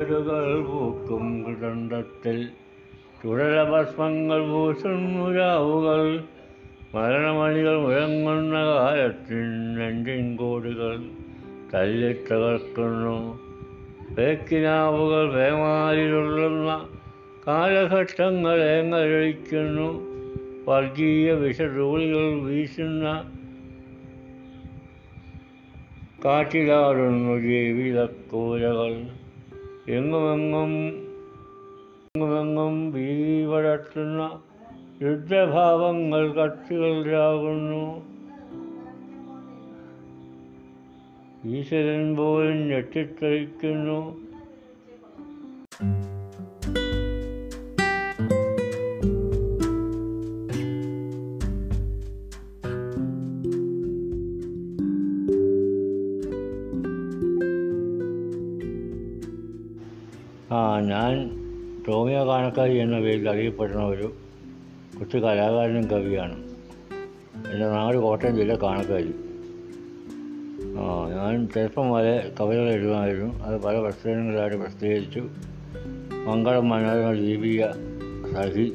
കൾ പൂക്കും കിടണ്ടത്തിൽ ചുഴലഭസ്മങ്ങൾ പൂശുന്നു രാവുകൾ മരണമണികൾ മുഴങ്ങുന്ന കാലത്തിൻ നെഞ്ചിൻ കോടുകൾ തല്ലിത്തകർക്കുന്നു. പേക്കിനാവുകൾ വേമാരിലുള്ള കാലഘട്ടങ്ങൾ ഏങ്ങലൊഴിക്കുന്നു വർഗീയ വിഷധൂളികൾ വീശുന്ന കാറ്റിലാടുന്നു ജീവിതക്കൂരകൾ. എങ്ങുമെങ്ങും എങ്ങുമെങ്ങും ഭീതി പടർത്തുന്ന യുദ്ധഭാവങ്ങൾ കക്ഷികളിലാകുന്നു. ഈശ്വരൻ പോലും ഞെട്ടിത്തെറിക്കുന്നു. ഞാൻ ടോമിയോ കാണക്കാരി എന്ന പേരിൽ അറിയപ്പെടുന്ന ഒരു കൊച്ചു കലാകാരനും കവിയാണ്. എന്റെ നാട് കോട്ടയം ജില്ല കാണക്കാരി. ആ ഞാൻ ചെറുപ്പം വരെ കവിതകൾ എഴുതുമായിരുന്നു. അത് പല പ്രസിദ്ധീകരണങ്ങളായിട്ട് പ്രസിദ്ധീകരിച്ചു. മംഗളം മനോരമ ദീപിക സഹി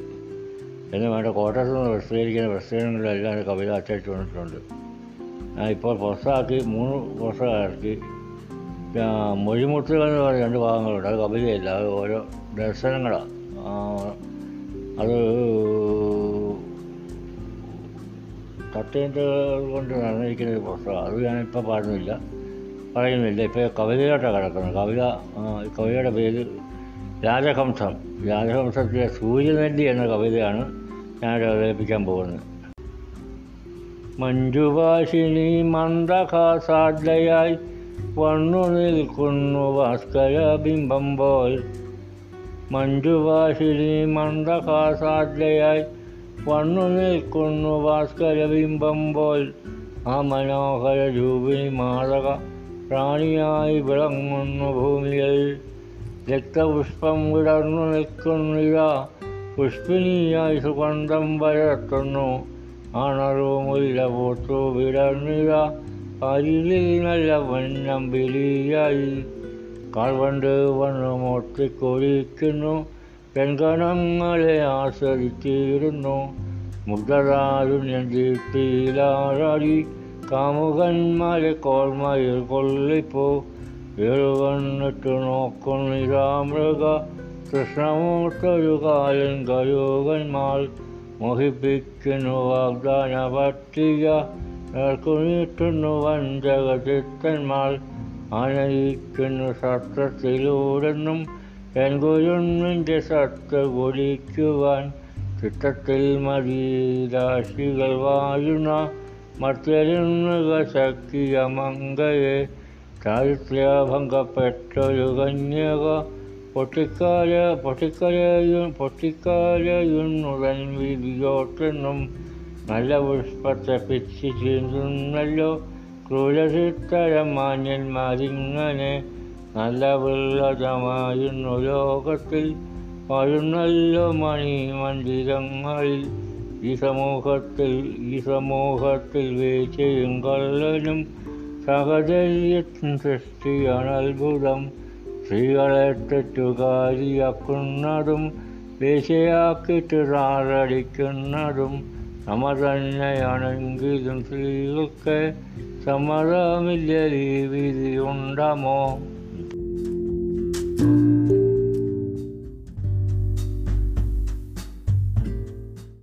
എന്ന് വേണ്ട കോട്ടയത്ത് നിന്ന് പ്രസിദ്ധീകരിക്കുന്ന പ്രസിദ്ധീകരണങ്ങളിലെല്ലാം കവിത അച്ചടിച്ചു വന്നിട്ടുണ്ട്. ഞാൻ ഇപ്പോൾ പുറത്താക്കി മൂന്ന് പുറത്താക്കി മൊഴിമുട്ടുകൾ എന്ന് പറയുന്ന രണ്ട് ഭാഗങ്ങളുണ്ട്. അത് കവിതയല്ല അത് ഓരോ ദർശനങ്ങളാണ്. അത് തത്വചിന്തകൾ കൊണ്ട് നടന്നിരിക്കുന്ന ഒരു പുസ്തകം. അത് ഞാനിപ്പോൾ പാടുന്നില്ല. പറയുന്നില്ല. ഇപ്പോൾ കവിതയിലോട്ടാണ് കിടക്കുന്നത്. കവിത കവിതയുടെ പേര് രാജഹംസം. രാജഹംസത്തിലെ സൂര്യനെല്ലി എന്ന കവിതയാണ് ഞാൻ അവതരിപ്പിക്കാൻ പോകുന്നത്. മഞ്ജുവാശിനി മന്ദഹാസാദ്യയായി വന്നു നിൽക്കുന്നു ഭാസ്കര ബിംബം പോൽ മഞ്ജുവാഹിനി മന്ദഹാസാദ്യയായി വണ്ണു നിൽക്കുന്നു ഭാസ്കര ബിംബം പോൽ ആ മനോഹര രൂപിണി മാതക പ്രാണിയായി വിളങ്ങുന്നു ഭൂമിയിൽ. രക്തപുഷ്പം വിടർന്നു നിൽക്കുന്നില്ല. പുഷ്പിനിയായി സുഗന്ധം വരത്തുന്നു അണറുമില്ല പൂത്തു വിടർന്നില്ല. അരികിൽ നല്ല വണ്ണം ബലിയായി കാൽവണ്ട് വന്ന് മൊട്ടിക്കൊഴിക്കുന്നു പെൺകണങ്ങളെ ആസ്വദിച്ചിരുന്നു മുഗ്ധതാരുണ്യം ദീപ്തിയിലാറാടി കാമുകന്മാരെ കോൾമയിൽ കൊള്ളിപ്പോ. ഏറുകണ്ണിട്ട് നോക്കുന്നു രാമൃഗ കൃഷ്ണമൂർത്തൊരു കാലൻ കയോഗന്മാർ മോഹിപ്പിക്കുന്നു വാഗ്ദാന പട്ടിക നീട്ടുന്നു വഞ്ചക ചിത്തന്മാർ സത്യത്തിലൂടെന്നും എൻ ഗുരുന്നിന്റെ സത്ത് കുടിക്കുവാൻ ചിത്തത്തിൽ മതിരാശികൾ വാഴുന്ന ശക്തിയ മങ്കയെ ചാരിത്രഭംഗപ്പെട്ടൊരു കന്യക പൊട്ടിക്കാര പൊട്ടിക്കരയും പൊട്ടിക്കാരയുന്നുടൻ വിധിയോട്ടെന്നും നല്ല പുഷ്പത്തെ പിച്ചി ചീന്തുന്നല്ലോ ക്രൂരചിത്തരം മാന്യന്മാരിങ്ങനെ നല്ല വിള്ളതമായിരുന്നു ലോകത്തിൽ. വരുന്നല്ലോ മണി മന്ദിരങ്ങളിൽ ഈ സമൂഹത്തിൽ ഈ സമൂഹത്തിൽ വീഴ്ചയും കള്ളനും സഹചര്യത്തിൻ സൃഷ്ടിയാണ് അത്ഭുതം. സ്ത്രീകളെ തെറ്റുകാരിയാക്കുന്നതും വേശയാക്കിയിട്ട് താറടിക്കുന്നതും അമർ തന്നെയാണെങ്കിലും സ്ത്രീകൾക്ക് സമ്മതമില്ല രീതിയുണ്ടമോ